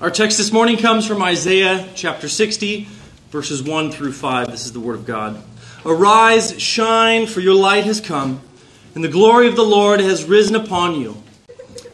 Our text this morning comes from Isaiah chapter 60, verses 1 through 5. This is the Word of God. Arise, shine, for your light has come, and the glory of the Lord has risen upon you.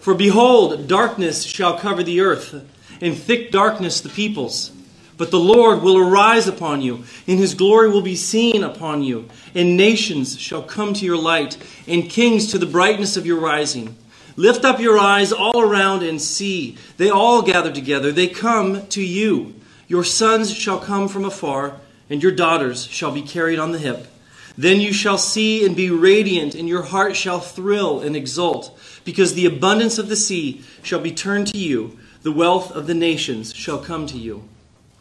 For behold, darkness shall cover the earth, and thick darkness the peoples. But the Lord will arise upon you, and his glory will be seen upon you, and nations shall come to your light, and kings to the brightness of your rising. Lift up your eyes all around and see. They all gather together. They come to you. Your sons shall come from afar, and your daughters shall be carried on the hip. Then you shall see and be radiant, and your heart shall thrill and exult, because the abundance of the sea shall be turned to you. The wealth of the nations shall come to you.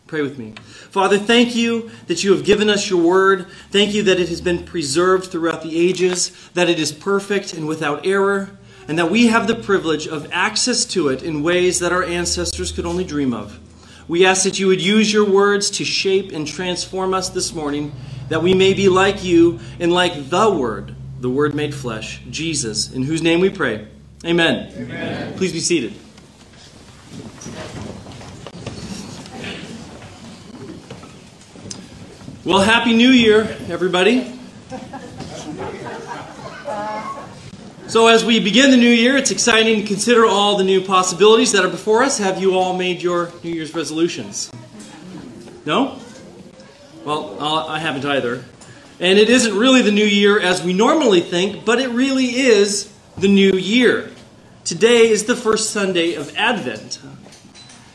Pray with me. Father, thank you that you have given us your word. Thank you that it has been preserved throughout the ages, that it is perfect and without error and that we have the privilege of access to it in ways that our ancestors could only dream of. We ask that you would use your words to shape and transform us this morning, that we may be like you and like the Word, the Word made flesh, Jesus, in whose name we pray. Amen. Amen. Please be seated. Well, Happy New Year, everybody. So, as we begin the new year, it's exciting to consider all the new possibilities that are before us. Have you all made your New Year's resolutions? No? Well, uh, I haven't either. And it isn't really the new year as we normally think, but it really is the new year. Today is the first Sunday of Advent.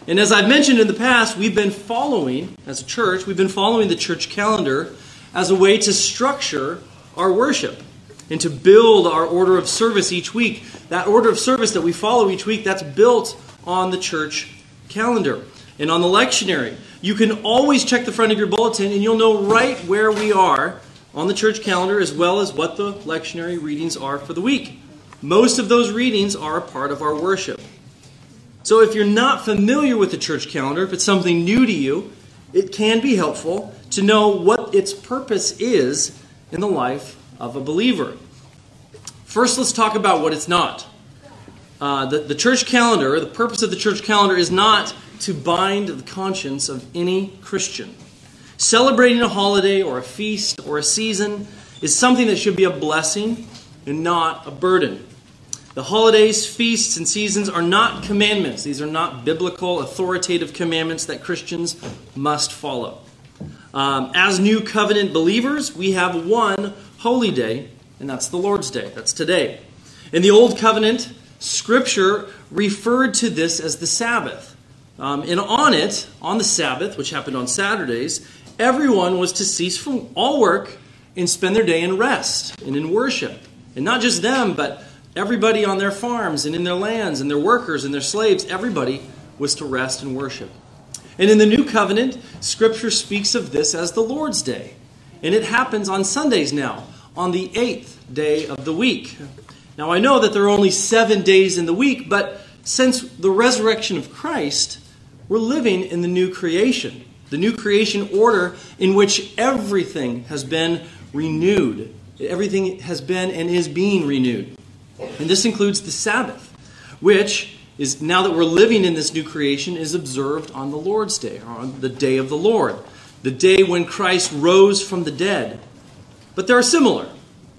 And as I've mentioned in the past, we've been following, as a church, we've been following the church calendar as a way to structure our worship and to build our order of service each week. That order of service that we follow each week, that's built on the church calendar and on the lectionary. You can always check the front of your bulletin and you'll know right where we are on the church calendar as well as what the lectionary readings are for the week. Most of those readings are a part of our worship. So if you're not familiar with the church calendar, if it's something new to you, it can be helpful to know what its purpose is in the life of a believer. First, let's talk about what it's not. Uh, the, the church calendar, the purpose of the church calendar is not to bind the conscience of any Christian. Celebrating a holiday or a feast or a season is something that should be a blessing and not a burden. The holidays, feasts, and seasons are not commandments. These are not biblical, authoritative commandments that Christians must follow. Um, as new covenant believers, we have one holy day, and that's the Lord's Day. That's today. In the Old Covenant, Scripture referred to this as the Sabbath. Um, and on it, on the Sabbath, which happened on Saturdays, everyone was to cease from all work and spend their day in rest and in worship. And not just them, but everybody on their farms and in their lands and their workers and their slaves, everybody was to rest and worship. And in the New Covenant, Scripture speaks of this as the Lord's Day. And it happens on Sundays now, on the eighth day of the week. Now, I know that there are only seven days in the week, but since the resurrection of Christ, we're living in the new creation, the new creation order in which everything has been renewed. Everything has been and is being renewed. And this includes the Sabbath, which is now that we're living in this new creation is observed on the Lord's day, or on the day of the Lord the day when Christ rose from the dead. But they are similar.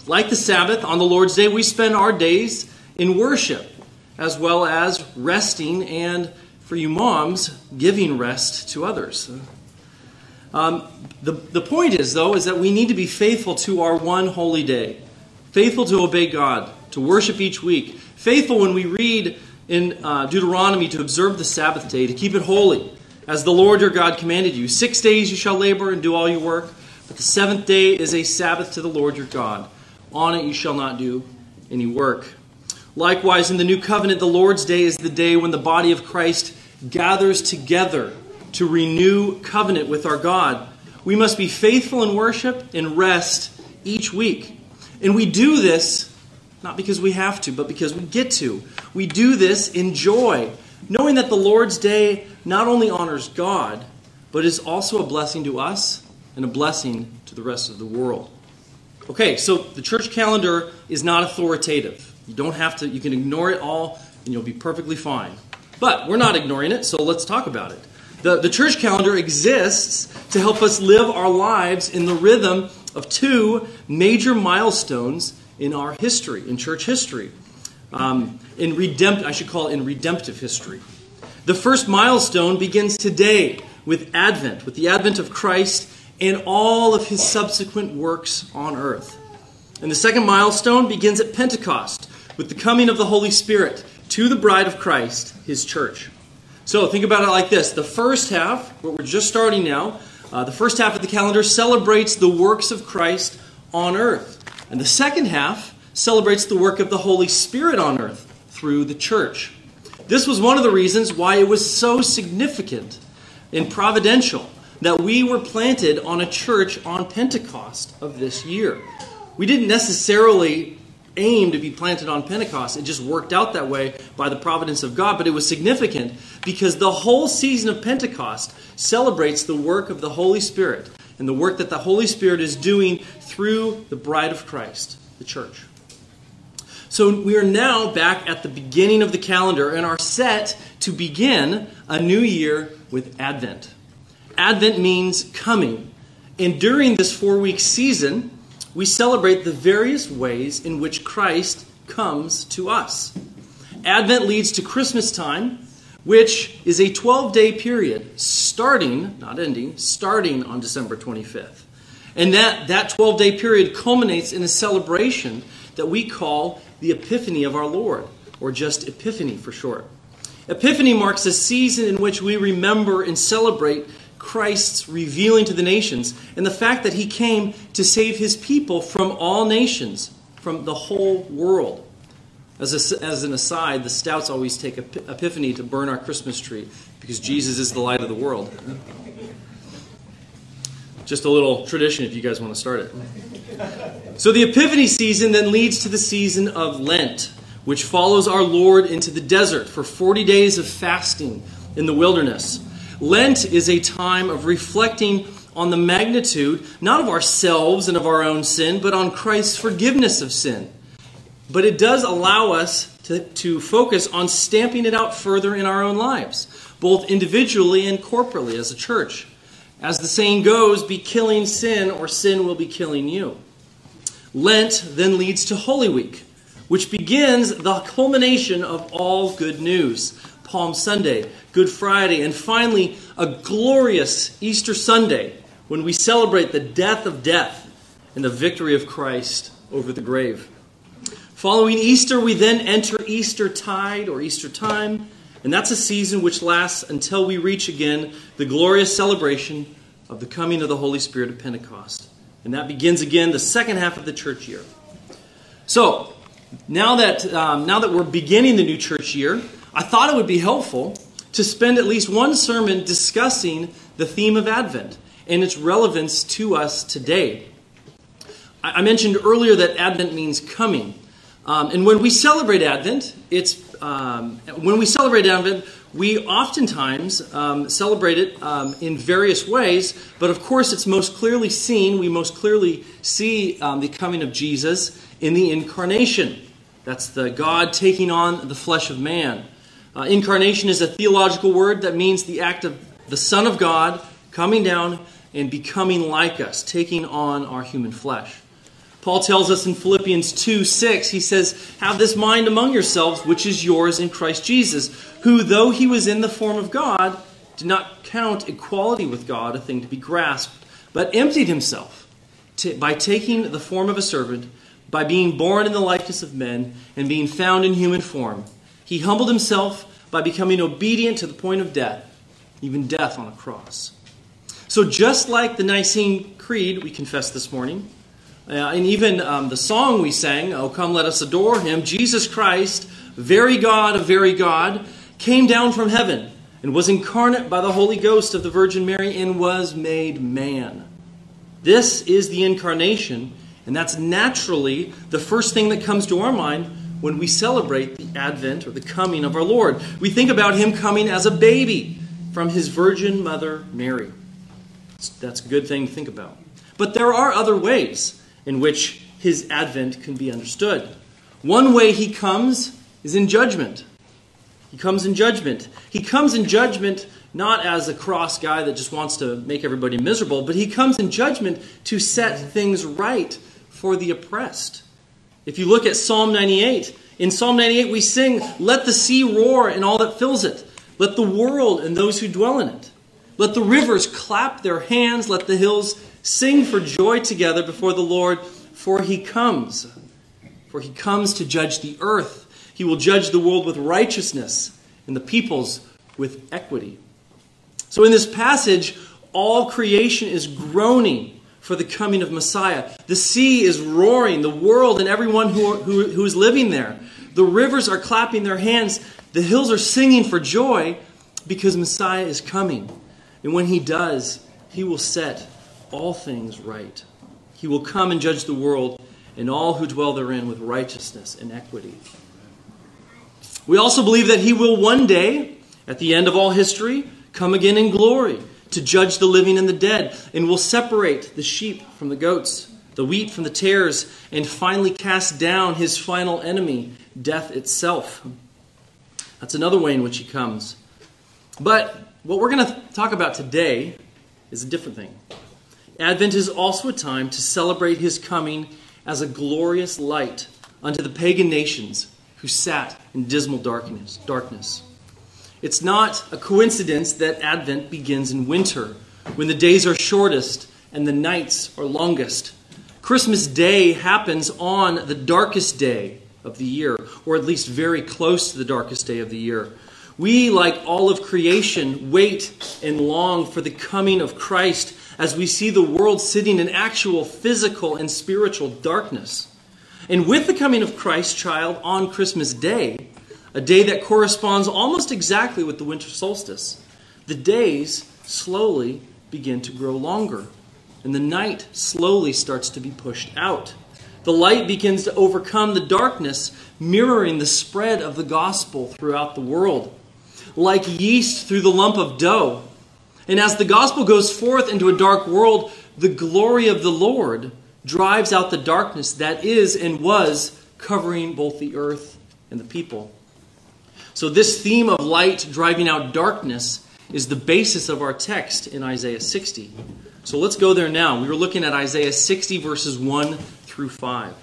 Like the Sabbath, on the Lord's Day, we spend our days in worship, as well as resting and, for you moms, giving rest to others. Um, the, the point is, though, is that we need to be faithful to our one holy day, faithful to obey God, to worship each week, faithful when we read in uh, Deuteronomy to observe the Sabbath day, to keep it holy as the Lord your God commanded you. Six days you shall labor and do all your work, but the seventh day is a Sabbath to the Lord your God. On it you shall not do any work. Likewise, in the new covenant, the Lord's day is the day when the body of Christ gathers together to renew covenant with our God. We must be faithful in worship and rest each week. And we do this not because we have to, but because we get to. We do this in joy, knowing that the Lord's day not only honors God, but is also a blessing to us and a blessing to the rest of the world. Okay, so the church calendar is not authoritative. You don't have to, you can ignore it all and you'll be perfectly fine. But we're not ignoring it, so let's talk about it. The, the church calendar exists to help us live our lives in the rhythm of two major milestones in our history, in church history. Um, in redempt, I should call it in redemptive history. The first milestone begins today with Advent, with the advent of Christ and all of his subsequent works on earth. And the second milestone begins at Pentecost, with the coming of the Holy Spirit to the bride of Christ, his church. So think about it like this the first half, what we're just starting now, uh, the first half of the calendar celebrates the works of Christ on earth. And the second half celebrates the work of the Holy Spirit on earth through the church. This was one of the reasons why it was so significant and providential that we were planted on a church on Pentecost of this year. We didn't necessarily aim to be planted on Pentecost. It just worked out that way by the providence of God. But it was significant because the whole season of Pentecost celebrates the work of the Holy Spirit and the work that the Holy Spirit is doing through the bride of Christ, the church. So we are now back at the beginning of the calendar and are set to begin a new year with Advent. Advent means coming. And during this four week season, we celebrate the various ways in which Christ comes to us. Advent leads to Christmas time, which is a 12 day period starting, not ending, starting on December 25th. And that, that 12 day period culminates in a celebration that we call the Epiphany of our Lord, or just Epiphany for short. Epiphany marks a season in which we remember and celebrate Christ's revealing to the nations and the fact that he came to save his people from all nations, from the whole world. As, a, as an aside, the Stouts always take Epiphany to burn our Christmas tree because Jesus is the light of the world. Just a little tradition if you guys want to start it. So the Epiphany season then leads to the season of Lent, which follows our Lord into the desert for 40 days of fasting in the wilderness. Lent is a time of reflecting on the magnitude, not of ourselves and of our own sin, but on Christ's forgiveness of sin. But it does allow us to, to focus on stamping it out further in our own lives, both individually and corporately as a church. As the saying goes, be killing sin, or sin will be killing you. Lent then leads to Holy Week, which begins the culmination of all good news. Palm Sunday, Good Friday, and finally a glorious Easter Sunday when we celebrate the death of death and the victory of Christ over the grave. Following Easter, we then enter Easter tide or Easter time, and that's a season which lasts until we reach again the glorious celebration of the coming of the Holy Spirit of Pentecost. And that begins again the second half of the church year. So, now that, um, now that we're beginning the new church year, I thought it would be helpful to spend at least one sermon discussing the theme of Advent and its relevance to us today. I mentioned earlier that Advent means coming. Um, and when we celebrate Advent, it's um, when we celebrate Advent, we oftentimes um, celebrate it um, in various ways. But of course, it's most clearly seen. We most clearly see um, the coming of Jesus in the incarnation. That's the God taking on the flesh of man. Uh, incarnation is a theological word that means the act of the Son of God coming down and becoming like us, taking on our human flesh. Paul tells us in Philippians 2 6, he says, Have this mind among yourselves, which is yours in Christ Jesus, who, though he was in the form of God, did not count equality with God a thing to be grasped, but emptied himself by taking the form of a servant, by being born in the likeness of men, and being found in human form. He humbled himself by becoming obedient to the point of death, even death on a cross. So, just like the Nicene Creed we confessed this morning, and even um, the song we sang, Oh Come Let Us Adore Him, Jesus Christ, very God of very God, came down from heaven and was incarnate by the Holy Ghost of the Virgin Mary and was made man. This is the incarnation, and that's naturally the first thing that comes to our mind when we celebrate the advent or the coming of our Lord. We think about him coming as a baby from his virgin mother, Mary. That's a good thing to think about. But there are other ways in which his advent can be understood. One way he comes is in judgment. He comes in judgment. He comes in judgment not as a cross guy that just wants to make everybody miserable, but he comes in judgment to set things right for the oppressed. If you look at Psalm 98, in Psalm 98 we sing, Let the sea roar and all that fills it. Let the world and those who dwell in it. Let the rivers clap their hands. Let the hills sing for joy together before the Lord, for he comes. For he comes to judge the earth. He will judge the world with righteousness and the peoples with equity. So, in this passage, all creation is groaning for the coming of Messiah. The sea is roaring, the world and everyone who, who, who is living there. The rivers are clapping their hands, the hills are singing for joy because Messiah is coming. And when he does, he will set all things right. He will come and judge the world and all who dwell therein with righteousness and equity. We also believe that he will one day, at the end of all history, come again in glory to judge the living and the dead, and will separate the sheep from the goats, the wheat from the tares, and finally cast down his final enemy, death itself. That's another way in which he comes. But what we're going to talk about today is a different thing. Advent is also a time to celebrate his coming as a glorious light unto the pagan nations who sat in dismal darkness. darkness. It's not a coincidence that Advent begins in winter, when the days are shortest and the nights are longest. Christmas Day happens on the darkest day of the year, or at least very close to the darkest day of the year. We, like all of creation, wait and long for the coming of Christ as we see the world sitting in actual physical and spiritual darkness. And with the coming of Christ child on Christmas Day, a day that corresponds almost exactly with the winter solstice. The days slowly begin to grow longer, and the night slowly starts to be pushed out. The light begins to overcome the darkness, mirroring the spread of the gospel throughout the world. Like yeast through the lump of dough. And as the gospel goes forth into a dark world, the glory of the Lord drives out the darkness that is and was covering both the earth and the people. So, this theme of light driving out darkness is the basis of our text in Isaiah 60. So, let's go there now. We were looking at Isaiah 60, verses 1 through 5.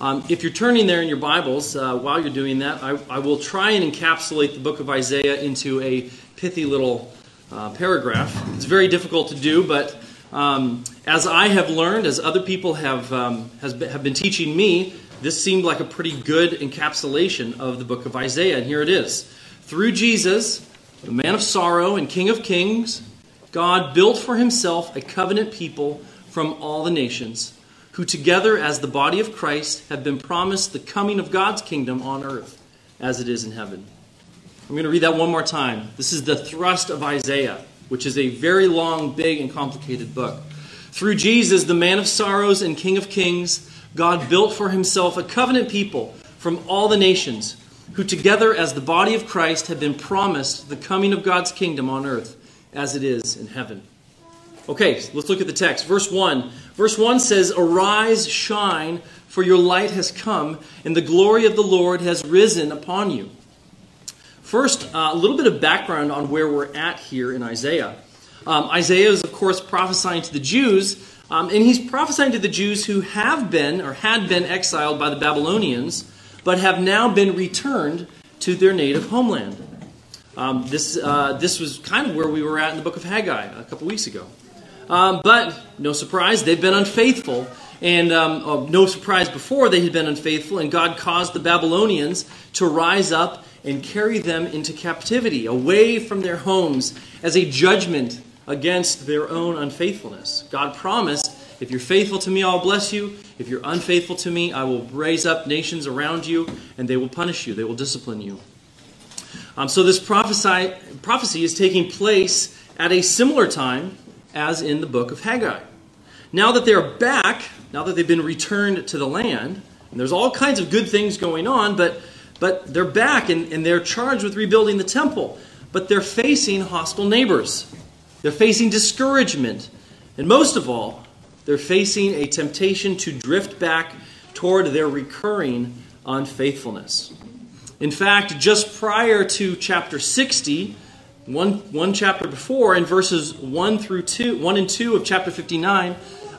Um, if you're turning there in your Bibles, uh, while you're doing that, I, I, will try and encapsulate the book of Isaiah into a pithy little uh, paragraph. It's very difficult to do, but um, as I have learned, as other people have, um, has, have been teaching me, this seemed like a pretty good encapsulation of the book of Isaiah, and here it is. Through Jesus, the man of sorrow and king of kings, God built for himself a covenant people from all the nations, who together as the body of Christ have been promised the coming of God's kingdom on earth as it is in heaven. I'm going to read that one more time. This is the thrust of Isaiah, which is a very long, big, and complicated book. Through Jesus, the man of sorrows and king of kings, God built for himself a covenant people from all the nations, who together as the body of Christ have been promised the coming of God's kingdom on earth as it is in heaven. Okay, let's look at the text. Verse 1. Verse 1 says, Arise, shine, for your light has come, and the glory of the Lord has risen upon you. First, uh, a little bit of background on where we're at here in Isaiah. Um, Isaiah is, of course, prophesying to the Jews um, and he's prophesying to the Jews who have been or had been exiled by the Babylonians, but have now been returned to their native homeland. Um, this, uh, this was kind of where we were at in the book of Haggai a couple weeks ago. Um, but no surprise, they've been unfaithful. And um, oh, no surprise before they had been unfaithful, and God caused the Babylonians to rise up and carry them into captivity, away from their homes, as a judgment against their own unfaithfulness. God promised, if you're faithful to me, I'll bless you. If you're unfaithful to me, I will raise up nations around you, and they will punish you, they will discipline you. Um, so, this prophesy, prophecy is taking place at a similar time as in the book of Haggai. Now that they're back, now that they've been returned to the land, and there's all kinds of good things going on, but, but they're back and, and they're charged with rebuilding the temple. But they're facing hostile neighbors. They're facing discouragement. And most of all, they're facing a temptation to drift back toward their recurring unfaithfulness. In fact, just prior to chapter 60, one, one chapter before, in verses 1 through 2, 1 and 2 of chapter 59,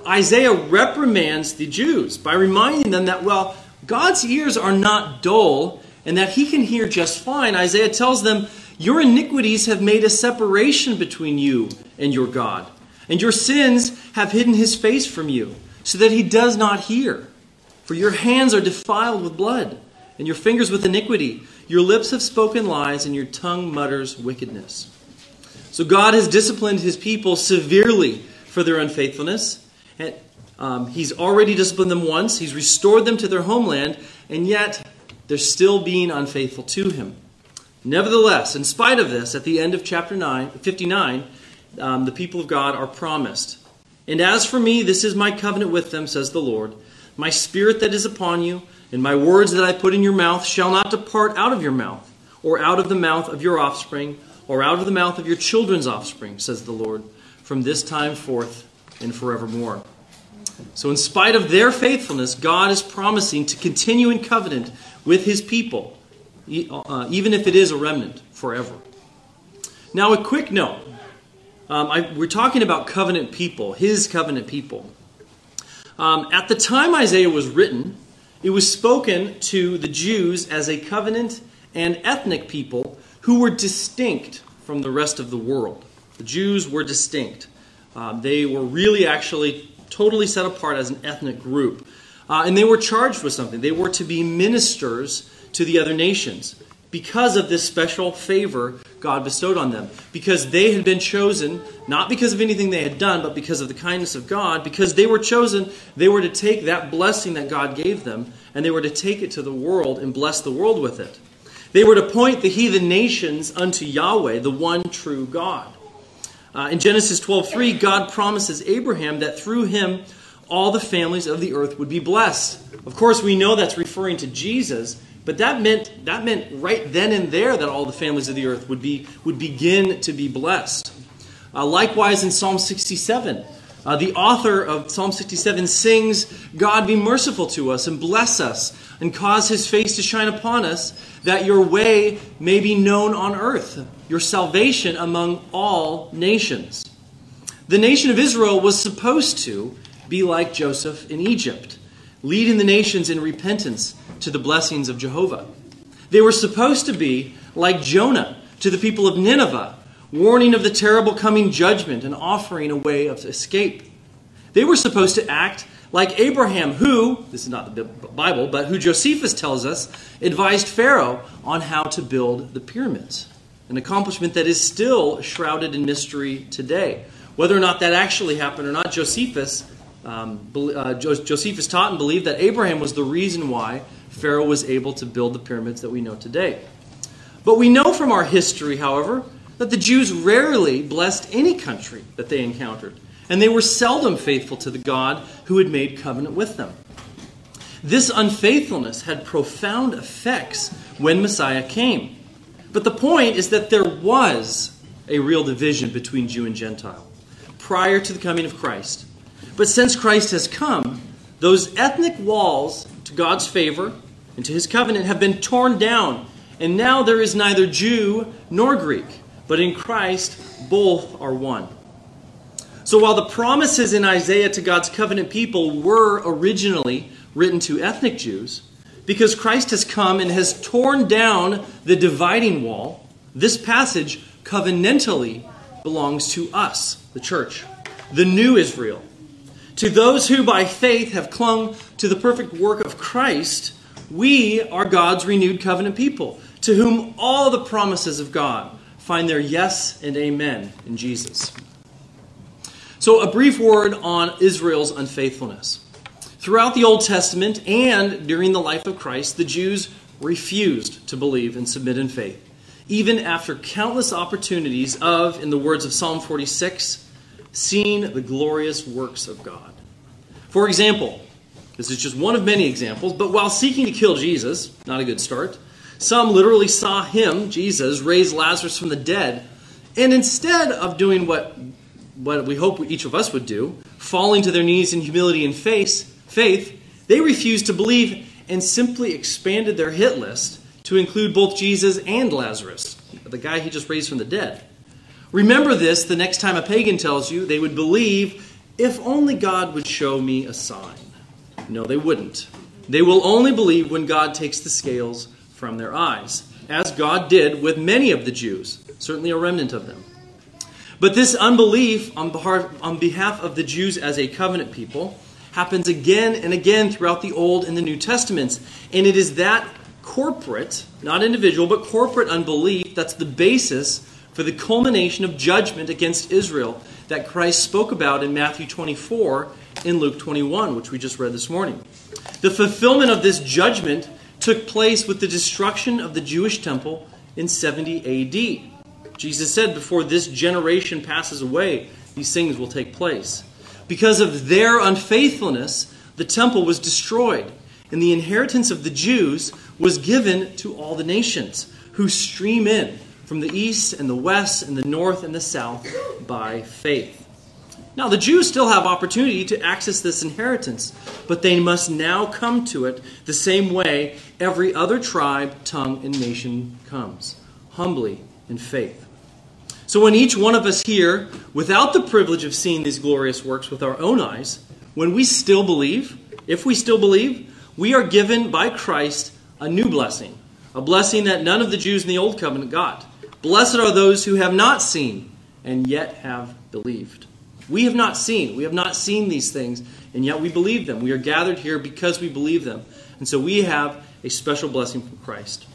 Isaiah reprimands the Jews by reminding them that, well, God's ears are not dull and that he can hear just fine. Isaiah tells them, Your iniquities have made a separation between you and your God, and your sins have hidden his face from you, so that he does not hear. For your hands are defiled with blood, and your fingers with iniquity. Your lips have spoken lies, and your tongue mutters wickedness. So God has disciplined his people severely for their unfaithfulness. And, um, he's already disciplined them once, he's restored them to their homeland, and yet they're still being unfaithful to him. Nevertheless, in spite of this, at the end of chapter 9, 59, um, the people of God are promised. And as for me, this is my covenant with them, says the Lord. My spirit that is upon you, and my words that I put in your mouth shall not depart out of your mouth, or out of the mouth of your offspring, or out of the mouth of your children's offspring, says the Lord, from this time forth and forevermore. So, in spite of their faithfulness, God is promising to continue in covenant with his people, uh, even if it is a remnant forever. Now, a quick note. Um, I, we're talking about covenant people, his covenant people. Um, at the time Isaiah was written, it was spoken to the Jews as a covenant and ethnic people who were distinct from the rest of the world. The Jews were distinct. Um, they were really actually totally set apart as an ethnic group. Uh, and they were charged with something. They were to be ministers to the other nations because of this special favor God bestowed on them. Because they had been chosen, not because of anything they had done, but because of the kindness of God. Because they were chosen, they were to take that blessing that God gave them and they were to take it to the world and bless the world with it. They were to point the heathen nations unto Yahweh, the one true God. Uh, in Genesis 12:3, God promises Abraham that through him all the families of the earth would be blessed. Of course, we know that's referring to Jesus, but that meant that meant right then and there that all the families of the earth would be would begin to be blessed. Uh, likewise, in Psalm 67, uh, the author of Psalm 67 sings, "God be merciful to us and bless us and cause His face to shine upon us, that Your way may be known on earth, Your salvation among all nations." The nation of Israel was supposed to be like Joseph in Egypt, leading the nations in repentance to the blessings of Jehovah. They were supposed to be like Jonah to the people of Nineveh, warning of the terrible coming judgment and offering a way of escape. They were supposed to act like Abraham, who, this is not the Bible, but who Josephus tells us advised Pharaoh on how to build the pyramids, an accomplishment that is still shrouded in mystery today. Whether or not that actually happened or not, Josephus um, uh, Josephus taught and believed that Abraham was the reason why Pharaoh was able to build the pyramids that we know today. But we know from our history, however, that the Jews rarely blessed any country that they encountered, and they were seldom faithful to the God who had made covenant with them. This unfaithfulness had profound effects when Messiah came. But the point is that there was a real division between Jew and Gentile prior to the coming of Christ. But since Christ has come, those ethnic walls to God's favor and to his covenant have been torn down, and now there is neither Jew nor Greek, but in Christ both are one. So while the promises in Isaiah to God's covenant people were originally written to ethnic Jews, because Christ has come and has torn down the dividing wall, this passage covenantally belongs to us, the church, the new Israel, to those who by faith have clung to the perfect work of Christ, we are God's renewed covenant people, to whom all the promises of God find their yes and amen in Jesus. So, a brief word on Israel's unfaithfulness. Throughout the Old Testament and during the life of Christ, the Jews refused to believe and submit in faith, even after countless opportunities of, in the words of Psalm 46, seen the glorious works of God. For example, this is just one of many examples, but while seeking to kill Jesus, not a good start, some literally saw him, Jesus, raise Lazarus from the dead, and instead of doing what, what we hope each of us would do, falling to their knees in humility and faith, faith, they refused to believe and simply expanded their hit list to include both Jesus and Lazarus, the guy he just raised from the dead. Remember this the next time a pagan tells you they would believe if only God would show me a sign. No, they wouldn't. They will only believe when God takes the scales from their eyes, as God did with many of the Jews, certainly a remnant of them. But this unbelief on behalf of the Jews as a covenant people happens again and again throughout the Old and the New Testaments. And it is that corporate, not individual, but corporate unbelief that's the basis for the culmination of judgment against Israel that Christ spoke about in Matthew 24 in Luke 21, which we just read this morning. The fulfillment of this judgment took place with the destruction of the Jewish temple in 70 AD. Jesus said, Before this generation passes away, these things will take place. Because of their unfaithfulness, the temple was destroyed, and the inheritance of the Jews was given to all the nations who stream in from the east and the west and the north and the south by faith. Now, the Jews still have opportunity to access this inheritance, but they must now come to it the same way every other tribe, tongue, and nation comes humbly in faith. So when each one of us here, without the privilege of seeing these glorious works with our own eyes, when we still believe, if we still believe, we are given by Christ a new blessing, a blessing that none of the Jews in the Old Covenant got. Blessed are those who have not seen and yet have believed. We have not seen. We have not seen these things, and yet we believe them. We are gathered here because we believe them. And so we have a special blessing from Christ.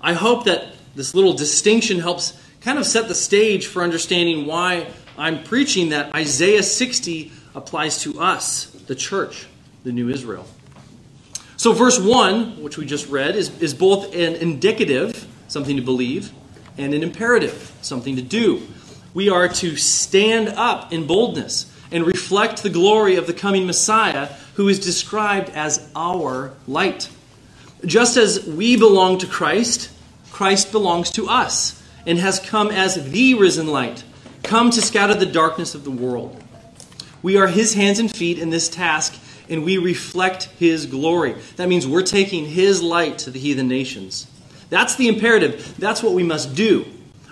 I hope that this little distinction helps kind of set the stage for understanding why I'm preaching that Isaiah 60 applies to us, the church, the new Israel. So, verse 1, which we just read, is, is both an indicative, something to believe, and an imperative, something to do. We are to stand up in boldness and reflect the glory of the coming Messiah, who is described as our light. Just as we belong to Christ, Christ belongs to us and has come as the risen light, come to scatter the darkness of the world. We are his hands and feet in this task, and we reflect his glory. That means we're taking his light to the heathen nations. That's the imperative. That's what we must do.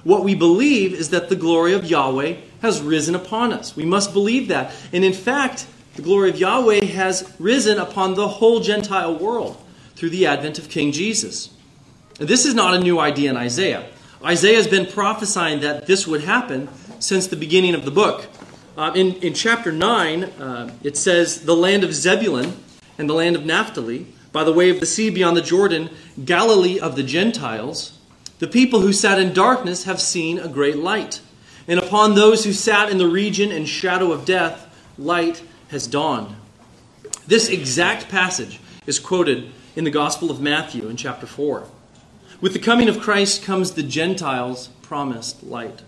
What we believe is that the glory of Yahweh has risen upon us. We must believe that. And in fact, the glory of Yahweh has risen upon the whole Gentile world through the advent of King Jesus. This is not a new idea in Isaiah. Isaiah has been prophesying that this would happen since the beginning of the book. Uh, in, in chapter 9, uh, it says, The land of Zebulun and the land of Naphtali, by the way of the sea beyond the Jordan, Galilee of the Gentiles, the people who sat in darkness have seen a great light. And upon those who sat in the region and shadow of death, light has dawned. This exact passage is quoted in the Gospel of Matthew in chapter 4. With the coming of Christ comes the Gentiles' promised light.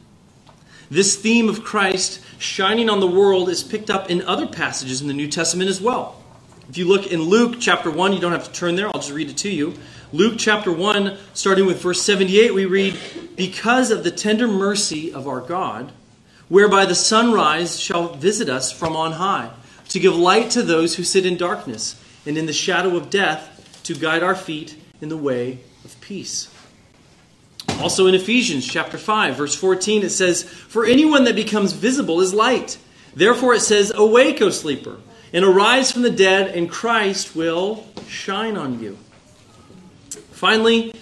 This theme of Christ shining on the world is picked up in other passages in the New Testament as well. If you look in Luke chapter 1, you don't have to turn there, I'll just read it to you. Luke chapter 1, starting with verse 78, we read, Because of the tender mercy of our God, whereby the sunrise shall visit us from on high, to give light to those who sit in darkness and in the shadow of death, to guide our feet in the way of peace. Also in Ephesians chapter 5 verse 14 it says, "For anyone that becomes visible is light. Therefore it says, awake, O sleeper, and arise from the dead, and Christ will shine on you." Finally,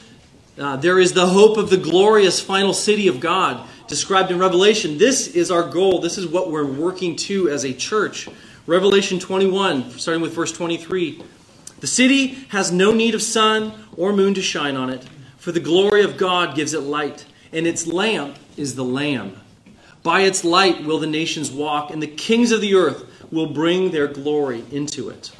uh, there is the hope of the glorious final city of God described in Revelation. This is our goal. This is what we're working to as a church. Revelation 21, starting with verse 23. The city has no need of sun or moon to shine on it, for the glory of God gives it light, and its lamp is the Lamb. By its light will the nations walk, and the kings of the earth will bring their glory into it.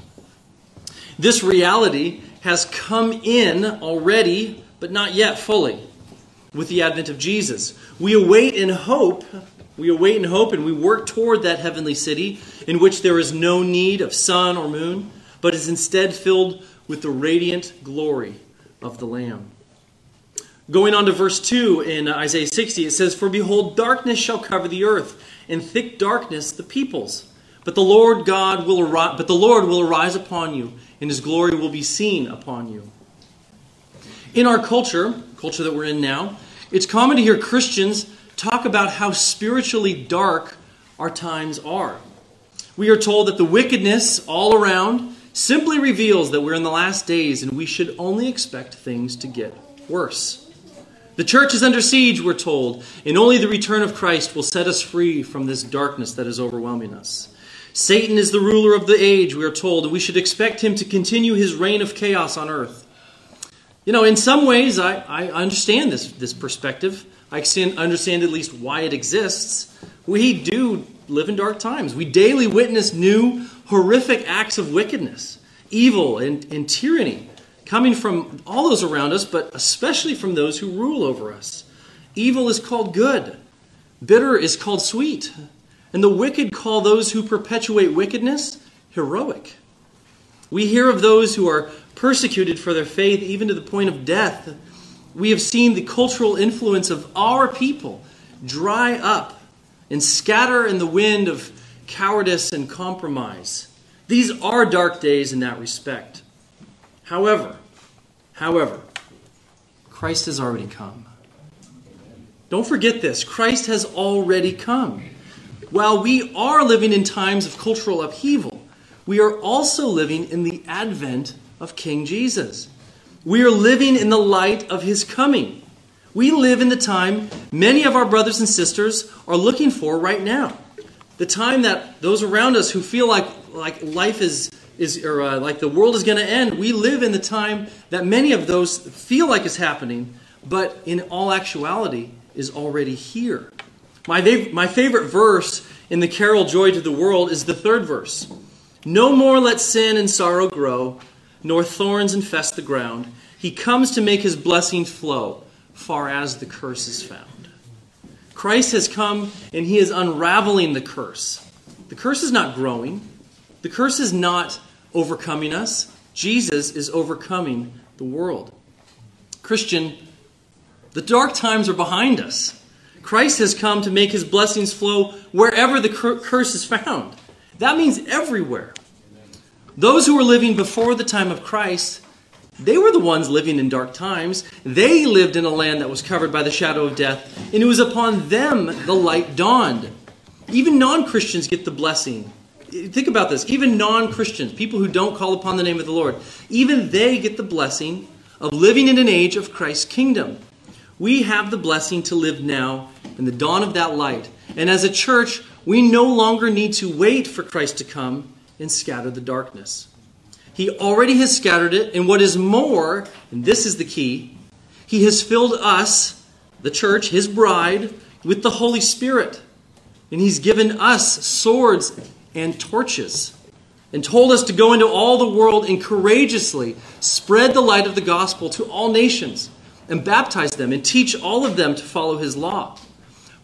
This reality has come in already, but not yet fully, with the advent of Jesus. We await in hope, we await in hope, and we work toward that heavenly city in which there is no need of sun or moon but is instead filled with the radiant glory of the Lamb. Going on to verse 2 in uh, Isaiah 60, it says, For behold, darkness shall cover the earth, and thick darkness the peoples. But the Lord God will arise, but the Lord will arise upon you, and his glory will be seen upon you. In our culture, culture that we're in now, it's common to hear Christians talk about how spiritually dark our times are. We are told that the wickedness all around simply reveals that we're in the last days and we should only expect things to get worse. The church is under siege, we're told, and only the return of Christ will set us free from this darkness that is overwhelming us. Satan is the ruler of the age, we are told, and we should expect him to continue his reign of chaos on earth. You know, in some ways, I, I understand this, this perspective. I understand at least why it exists. We do live in dark times. We daily witness new, horrific acts of wickedness, evil, and, and tyranny coming from all those around us, but especially from those who rule over us. Evil is called good, bitter is called sweet, and the wicked call those who perpetuate wickedness heroic. We hear of those who are persecuted for their faith, even to the point of death. We have seen the cultural influence of our people dry up and scatter in the wind of cowardice and compromise. These are dark days in that respect. However, however, Christ has already come. Don't forget this Christ has already come. While we are living in times of cultural upheaval, we are also living in the advent of King Jesus. We are living in the light of his coming. We live in the time many of our brothers and sisters are looking for right now. The time that those around us who feel like, like life is, is or uh, like the world is going to end, we live in the time that many of those feel like is happening, but in all actuality is already here. My, my favorite verse in the carol Joy to the World is the third verse. No more let sin and sorrow grow, nor thorns infest the ground. He comes to make his blessing flow, far as the curse is found. Christ has come and he is unraveling the curse. The curse is not growing, the curse is not overcoming us. Jesus is overcoming the world. Christian, the dark times are behind us. Christ has come to make his blessings flow wherever the curse is found. That means everywhere. Those who were living before the time of Christ, they were the ones living in dark times. They lived in a land that was covered by the shadow of death, and it was upon them the light dawned. Even non Christians get the blessing. Think about this. Even non Christians, people who don't call upon the name of the Lord, even they get the blessing of living in an age of Christ's kingdom. We have the blessing to live now in the dawn of that light. And as a church, we no longer need to wait for Christ to come and scatter the darkness. He already has scattered it, and what is more, and this is the key, He has filled us, the church, His bride, with the Holy Spirit. And He's given us swords and torches and told us to go into all the world and courageously spread the light of the gospel to all nations and baptize them and teach all of them to follow His law.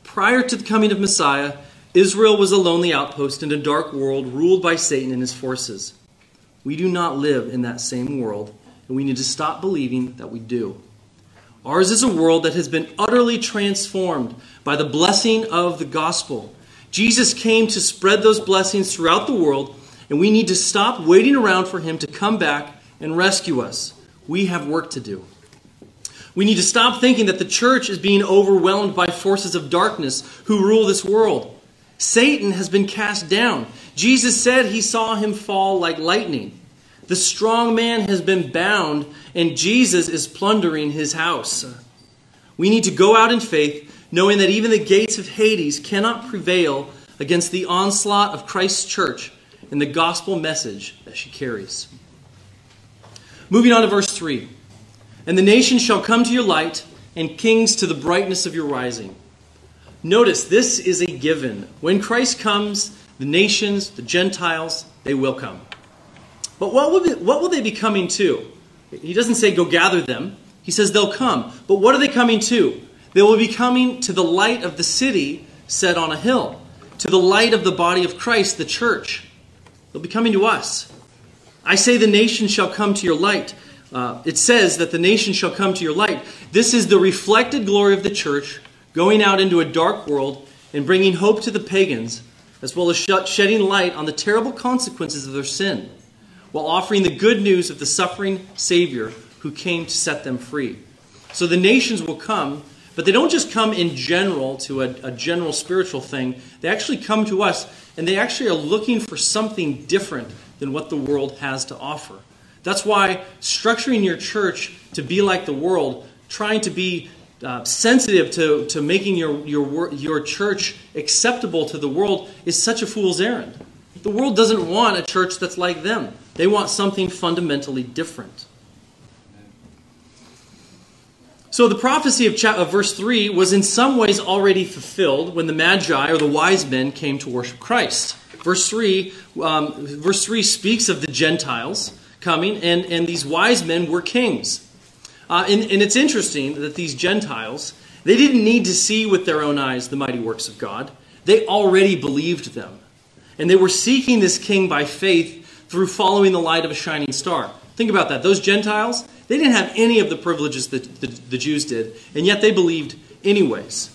Prior to the coming of Messiah, Israel was a lonely outpost in a dark world ruled by Satan and his forces. We do not live in that same world, and we need to stop believing that we do. Ours is a world that has been utterly transformed by the blessing of the gospel. Jesus came to spread those blessings throughout the world, and we need to stop waiting around for him to come back and rescue us. We have work to do. We need to stop thinking that the church is being overwhelmed by forces of darkness who rule this world. Satan has been cast down. Jesus said he saw him fall like lightning. The strong man has been bound, and Jesus is plundering his house. We need to go out in faith, knowing that even the gates of Hades cannot prevail against the onslaught of Christ's church and the gospel message that she carries. Moving on to verse 3 And the nations shall come to your light, and kings to the brightness of your rising. Notice this is a given. When Christ comes, the nations, the Gentiles, they will come. But what will, be, what will they be coming to? He doesn't say go gather them. He says they'll come. But what are they coming to? They will be coming to the light of the city set on a hill, to the light of the body of Christ, the church. They'll be coming to us. I say the nations shall come to your light. Uh, it says that the nations shall come to your light. This is the reflected glory of the church going out into a dark world and bringing hope to the pagans, as well as shedding light on the terrible consequences of their sin, while offering the good news of the suffering Savior who came to set them free. So the nations will come, but they don't just come in general to a, a general spiritual thing. They actually come to us, and they actually are looking for something different than what the world has to offer. That's why structuring your church to be like the world, trying to be uh, sensitive to, to making your, your, your church acceptable to the world is such a fool's errand. The world doesn't want a church that's like them, they want something fundamentally different. So the prophecy of, cha- of verse 3 was in some ways already fulfilled when the Magi or the wise men came to worship Christ. Verse 3, um, verse 3 speaks of the Gentiles coming, and, and these wise men were kings. Uh, and, and it's interesting that these Gentiles, they didn't need to see with their own eyes the mighty works of God. They already believed them. And they were seeking this king by faith through following the light of a shining star. Think about that. Those Gentiles, they didn't have any of the privileges that the, the Jews did, and yet they believed anyways.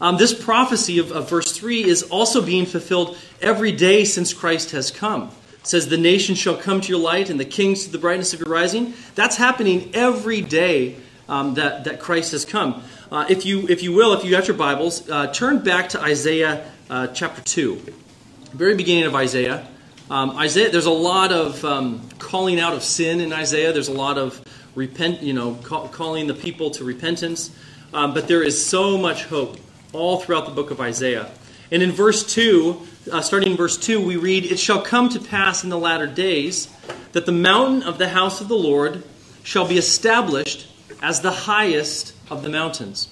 Um, this prophecy of, of verse 3 is also being fulfilled every day since Christ has come says, The nations shall come to your light and the kings to the brightness of your rising. That's happening every day um, that, that Christ has come. Uh, if, you, if you will, if you got your Bibles, uh, turn back to Isaiah uh, chapter 2, very beginning of Isaiah. Um, Isaiah, there's a lot of um, calling out of sin in Isaiah. There's a lot of repent, you know, call, calling the people to repentance. Um, but there is so much hope all throughout the book of Isaiah. And in verse 2, uh, starting in verse 2, we read, It shall come to pass in the latter days that the mountain of the house of the Lord shall be established as the highest of the mountains.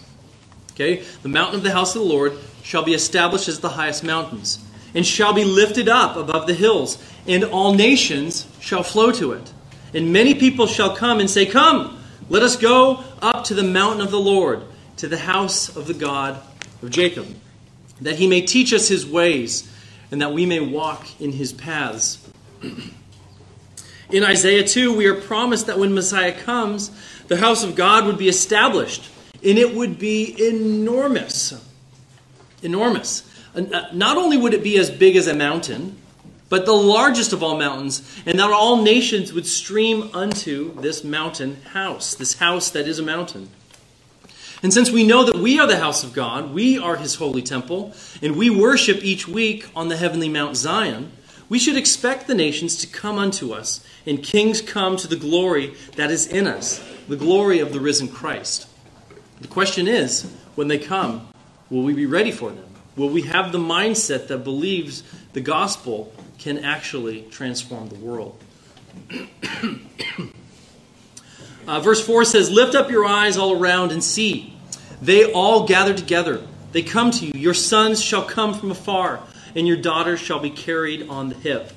Okay? The mountain of the house of the Lord shall be established as the highest mountains, and shall be lifted up above the hills, and all nations shall flow to it. And many people shall come and say, Come, let us go up to the mountain of the Lord, to the house of the God of Jacob that he may teach us his ways, and that we may walk in his paths. in Isaiah 2, we are promised that when Messiah comes, the house of God would be established, and it would be enormous. Enormous. Uh, not only would it be as big as a mountain, but the largest of all mountains, and that all nations would stream unto this mountain house, this house that is a mountain. And since we know that we are the house of God, we are his holy temple, and we worship each week on the heavenly Mount Zion, we should expect the nations to come unto us, and kings come to the glory that is in us, the glory of the risen Christ. The question is, when they come, will we be ready for them? Will we have the mindset that believes the gospel can actually transform the world? uh, verse 4 says, Lift up your eyes all around and see. They all gather together. They come to you. Your sons shall come from afar, and your daughters shall be carried on the hip.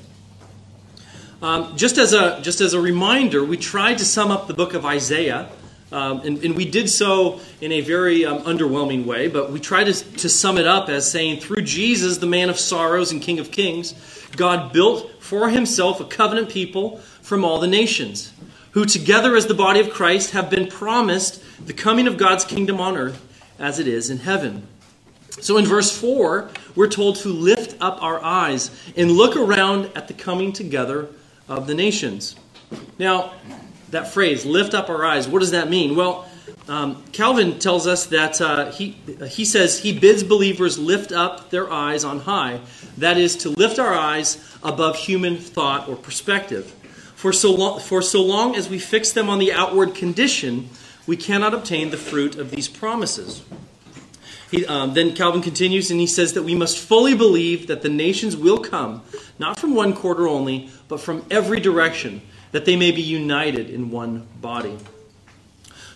Um, just, as a, just as a reminder, we tried to sum up the book of Isaiah, um, and, and, we did so in a very um, underwhelming way, but we tried to, to sum it up as saying, through Jesus, the man of sorrows and King of kings, God built for himself a covenant people from all the nations who together as the body of Christ have been promised the coming of God's kingdom on earth as it is in heaven. So in verse 4, we're told to lift up our eyes and look around at the coming together of the nations. Now, that phrase, lift up our eyes, what does that mean? Well, um, Calvin tells us that uh, he, he says he bids believers lift up their eyes on high. That is, to lift our eyes above human thought or perspective. For so, long, for so long as we fix them on the outward condition, we cannot obtain the fruit of these promises. He, um, then Calvin continues and he says that we must fully believe that the nations will come, not from one quarter only, but from every direction, that they may be united in one body.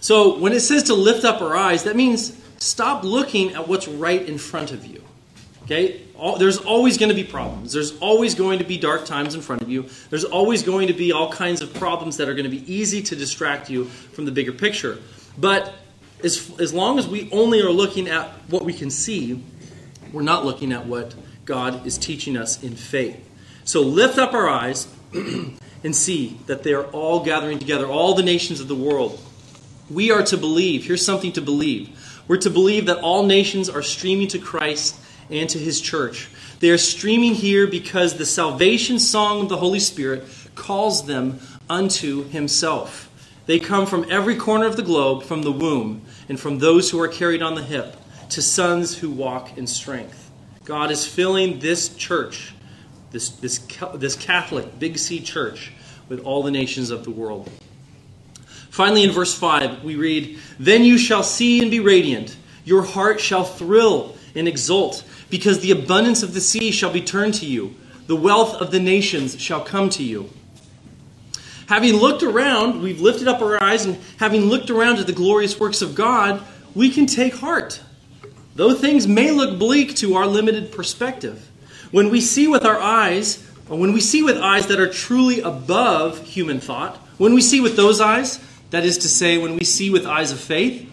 So when it says to lift up our eyes, that means stop looking at what's right in front of you. Okay? All, there's always going to be problems. There's always going to be dark times in front of you. There's always going to be all kinds of problems that are going to be easy to distract you from the bigger picture. But as, as long as we only are looking at what we can see, we're not looking at what God is teaching us in faith. So lift up our eyes and see that they are all gathering together, all the nations of the world. We are to believe. Here's something to believe. We're to believe that all nations are streaming to Christ and to his church. They are streaming here because the salvation song of the Holy Spirit calls them unto himself. They come from every corner of the globe, from the womb, and from those who are carried on the hip, to sons who walk in strength. God is filling this church, this, this, this Catholic Big C church, with all the nations of the world. Finally, in verse 5, we read, Then you shall see and be radiant. Your heart shall thrill and exult, because the abundance of the sea shall be turned to you. The wealth of the nations shall come to you. Having looked around, we've lifted up our eyes, and having looked around at the glorious works of God, we can take heart. Though things may look bleak to our limited perspective, when we see with our eyes, or when we see with eyes that are truly above human thought, when we see with those eyes, that is to say, when we see with eyes of faith,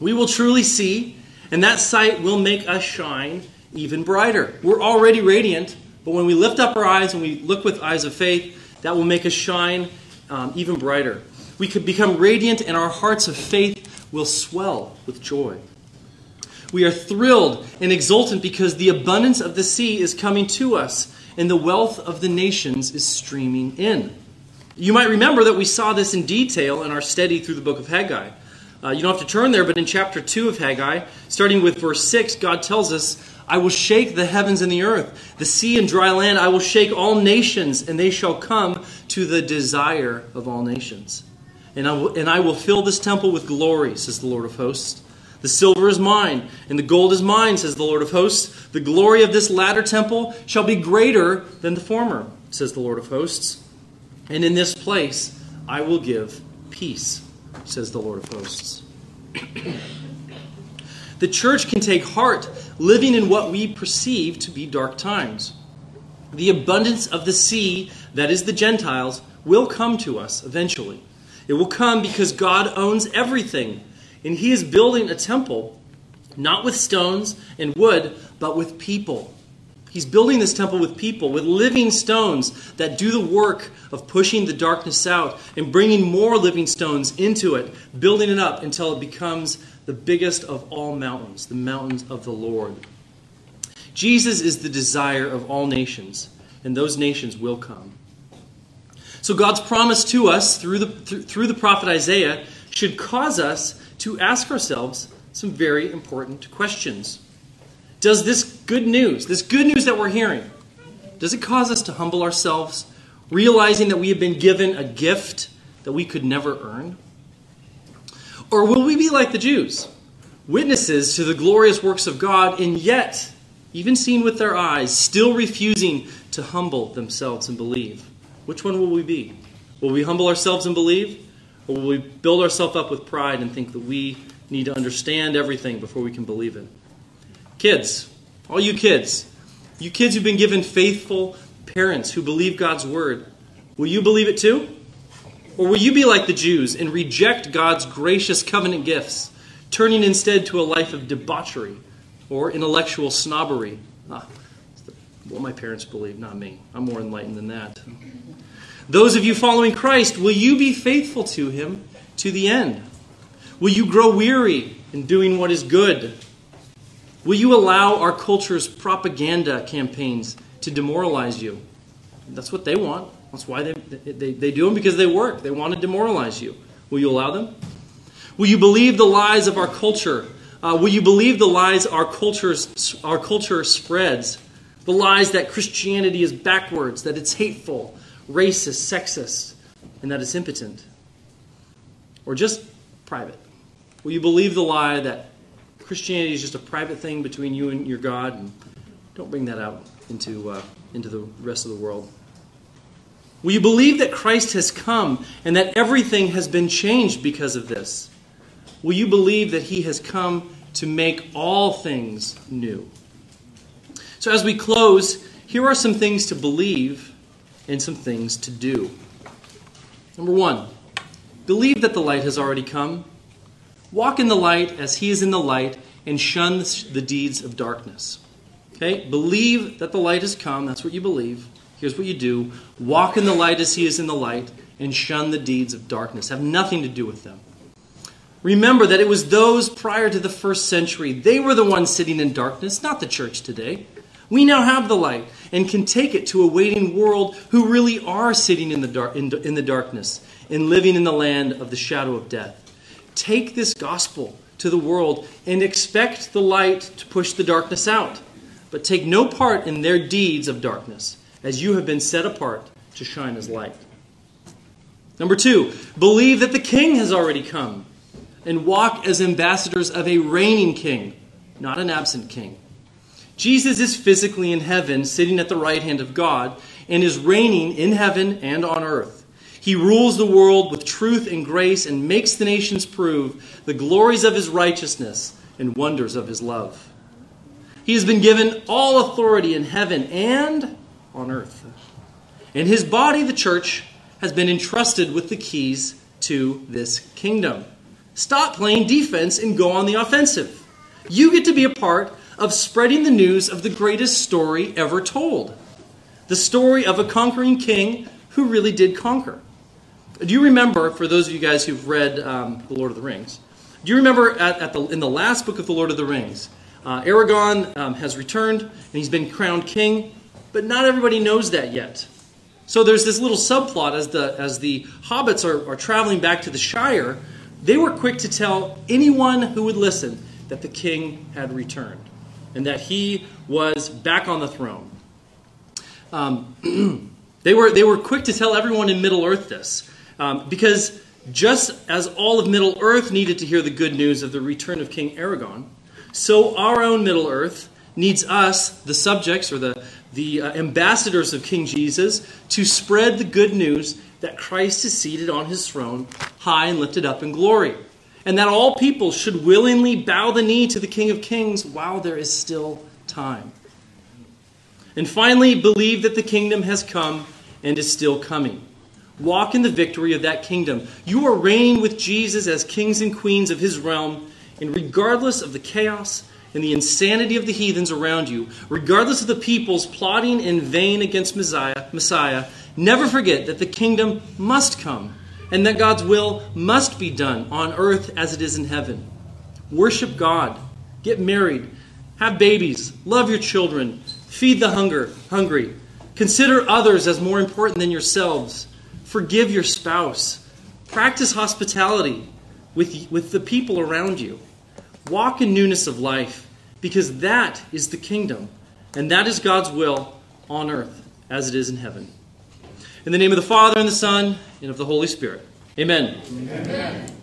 we will truly see, and that sight will make us shine even brighter. We're already radiant, but when we lift up our eyes and we look with eyes of faith, that will make us shine um, even brighter. We could become radiant, and our hearts of faith will swell with joy. We are thrilled and exultant because the abundance of the sea is coming to us, and the wealth of the nations is streaming in. You might remember that we saw this in detail in our study through the book of Haggai. Uh, you don't have to turn there, but in chapter 2 of Haggai, starting with verse 6, God tells us, I will shake the heavens and the earth, the sea and dry land. I will shake all nations, and they shall come to the desire of all nations. And I will, and I will fill this temple with glory, says the Lord of hosts. The silver is mine, and the gold is mine, says the Lord of hosts. The glory of this latter temple shall be greater than the former, says the Lord of hosts. And in this place I will give peace, says the Lord of hosts. the church can take heart living in what we perceive to be dark times. The abundance of the sea, that is the Gentiles, will come to us eventually. It will come because God owns everything, and He is building a temple, not with stones and wood, but with people He's building this temple with people, with living stones that do the work of pushing the darkness out and bringing more living stones into it, building it up until it becomes the biggest of all mountains, the mountains of the Lord. Jesus is the desire of all nations, and those nations will come. So God's promise to us through the, through the prophet Isaiah should cause us to ask ourselves some very important questions. Does this good news, this good news that we're hearing, does it cause us to humble ourselves, realizing that we have been given a gift that we could never earn? Or will we be like the Jews, witnesses to the glorious works of God, and yet, even seen with their eyes, still refusing to humble themselves and believe? Which one will we be? Will we humble ourselves and believe? Or will we build ourselves up with pride and think that we need to understand everything before we can believe it? Kids, all you kids, you kids who've been given faithful parents who believe God's word, will you believe it too? Or will you be like the Jews and reject God's gracious covenant gifts, turning instead to a life of debauchery or intellectual snobbery? Ah, what my parents believe, not me. I'm more enlightened than that. Those of you following Christ, will you be faithful to him to the end? Will you grow weary in doing what is good? Will you allow our culture's propaganda campaigns to demoralize you? That's what they want. That's why they, they, they do them because they work. They want to demoralize you. Will you allow them? Will you believe the lies of our culture? Uh, will you believe the lies our, culture's, our culture spreads? The lies that Christianity is backwards, that it's hateful, racist, sexist, and that it's impotent? Or just private? Will you believe the lie that Christianity is just a private thing between you and your God, and don't bring that out into, uh, into the rest of the world. Will you believe that Christ has come and that everything has been changed because of this? Will you believe that he has come to make all things new? So, as we close, here are some things to believe and some things to do. Number one, believe that the light has already come Walk in the light as he is in the light and shun the deeds of darkness. Okay? Believe that the light has come. That's what you believe. Here's what you do walk in the light as he is in the light and shun the deeds of darkness. Have nothing to do with them. Remember that it was those prior to the first century. They were the ones sitting in darkness, not the church today. We now have the light and can take it to a waiting world who really are sitting in the, dark, in, in the darkness and living in the land of the shadow of death. Take this gospel to the world and expect the light to push the darkness out, but take no part in their deeds of darkness, as you have been set apart to shine as light. Number two, believe that the king has already come and walk as ambassadors of a reigning king, not an absent king. Jesus is physically in heaven, sitting at the right hand of God, and is reigning in heaven and on earth. He rules the world truth and grace and makes the nations prove the glories of his righteousness and wonders of his love. He has been given all authority in heaven and on earth. And his body, the church, has been entrusted with the keys to this kingdom. Stop playing defense and go on the offensive. You get to be a part of spreading the news of the greatest story ever told the story of a conquering king who really did conquer. Do you remember, for those of you guys who've read um, The Lord of the Rings, do you remember at, at, the, in the last book of The Lord of the Rings, uh, Aragorn um, has returned and he's been crowned king, but not everybody knows that yet. So there's this little subplot as the, as the hobbits are, are traveling back to the Shire, they were quick to tell anyone who would listen that the king had returned and that he was back on the throne. Um, they, were, they were quick to tell everyone in Middle Earth this. Um, because just as all of Middle Earth needed to hear the good news of the return of King Aragorn, so our own Middle Earth needs us, the subjects or the, the uh, ambassadors of King Jesus, to spread the good news that Christ is seated on his throne, high and lifted up in glory, and that all people should willingly bow the knee to the King of Kings while there is still time. And finally, believe that the kingdom has come and is still coming. Walk in the victory of that kingdom. You are reigning with Jesus as kings and queens of his realm, and regardless of the chaos and the insanity of the heathens around you, regardless of the peoples plotting in vain against Messiah, Messiah, never forget that the kingdom must come and that God's will must be done on earth as it is in heaven. Worship God, get married, have babies, love your children, feed the hunger, hungry, consider others as more important than yourselves Forgive your spouse. Practice hospitality with, with the people around you. Walk in newness of life because that is the kingdom and that is God's will on earth as it is in heaven. In the name of the Father and the Son and of the Holy Spirit. Amen. Amen.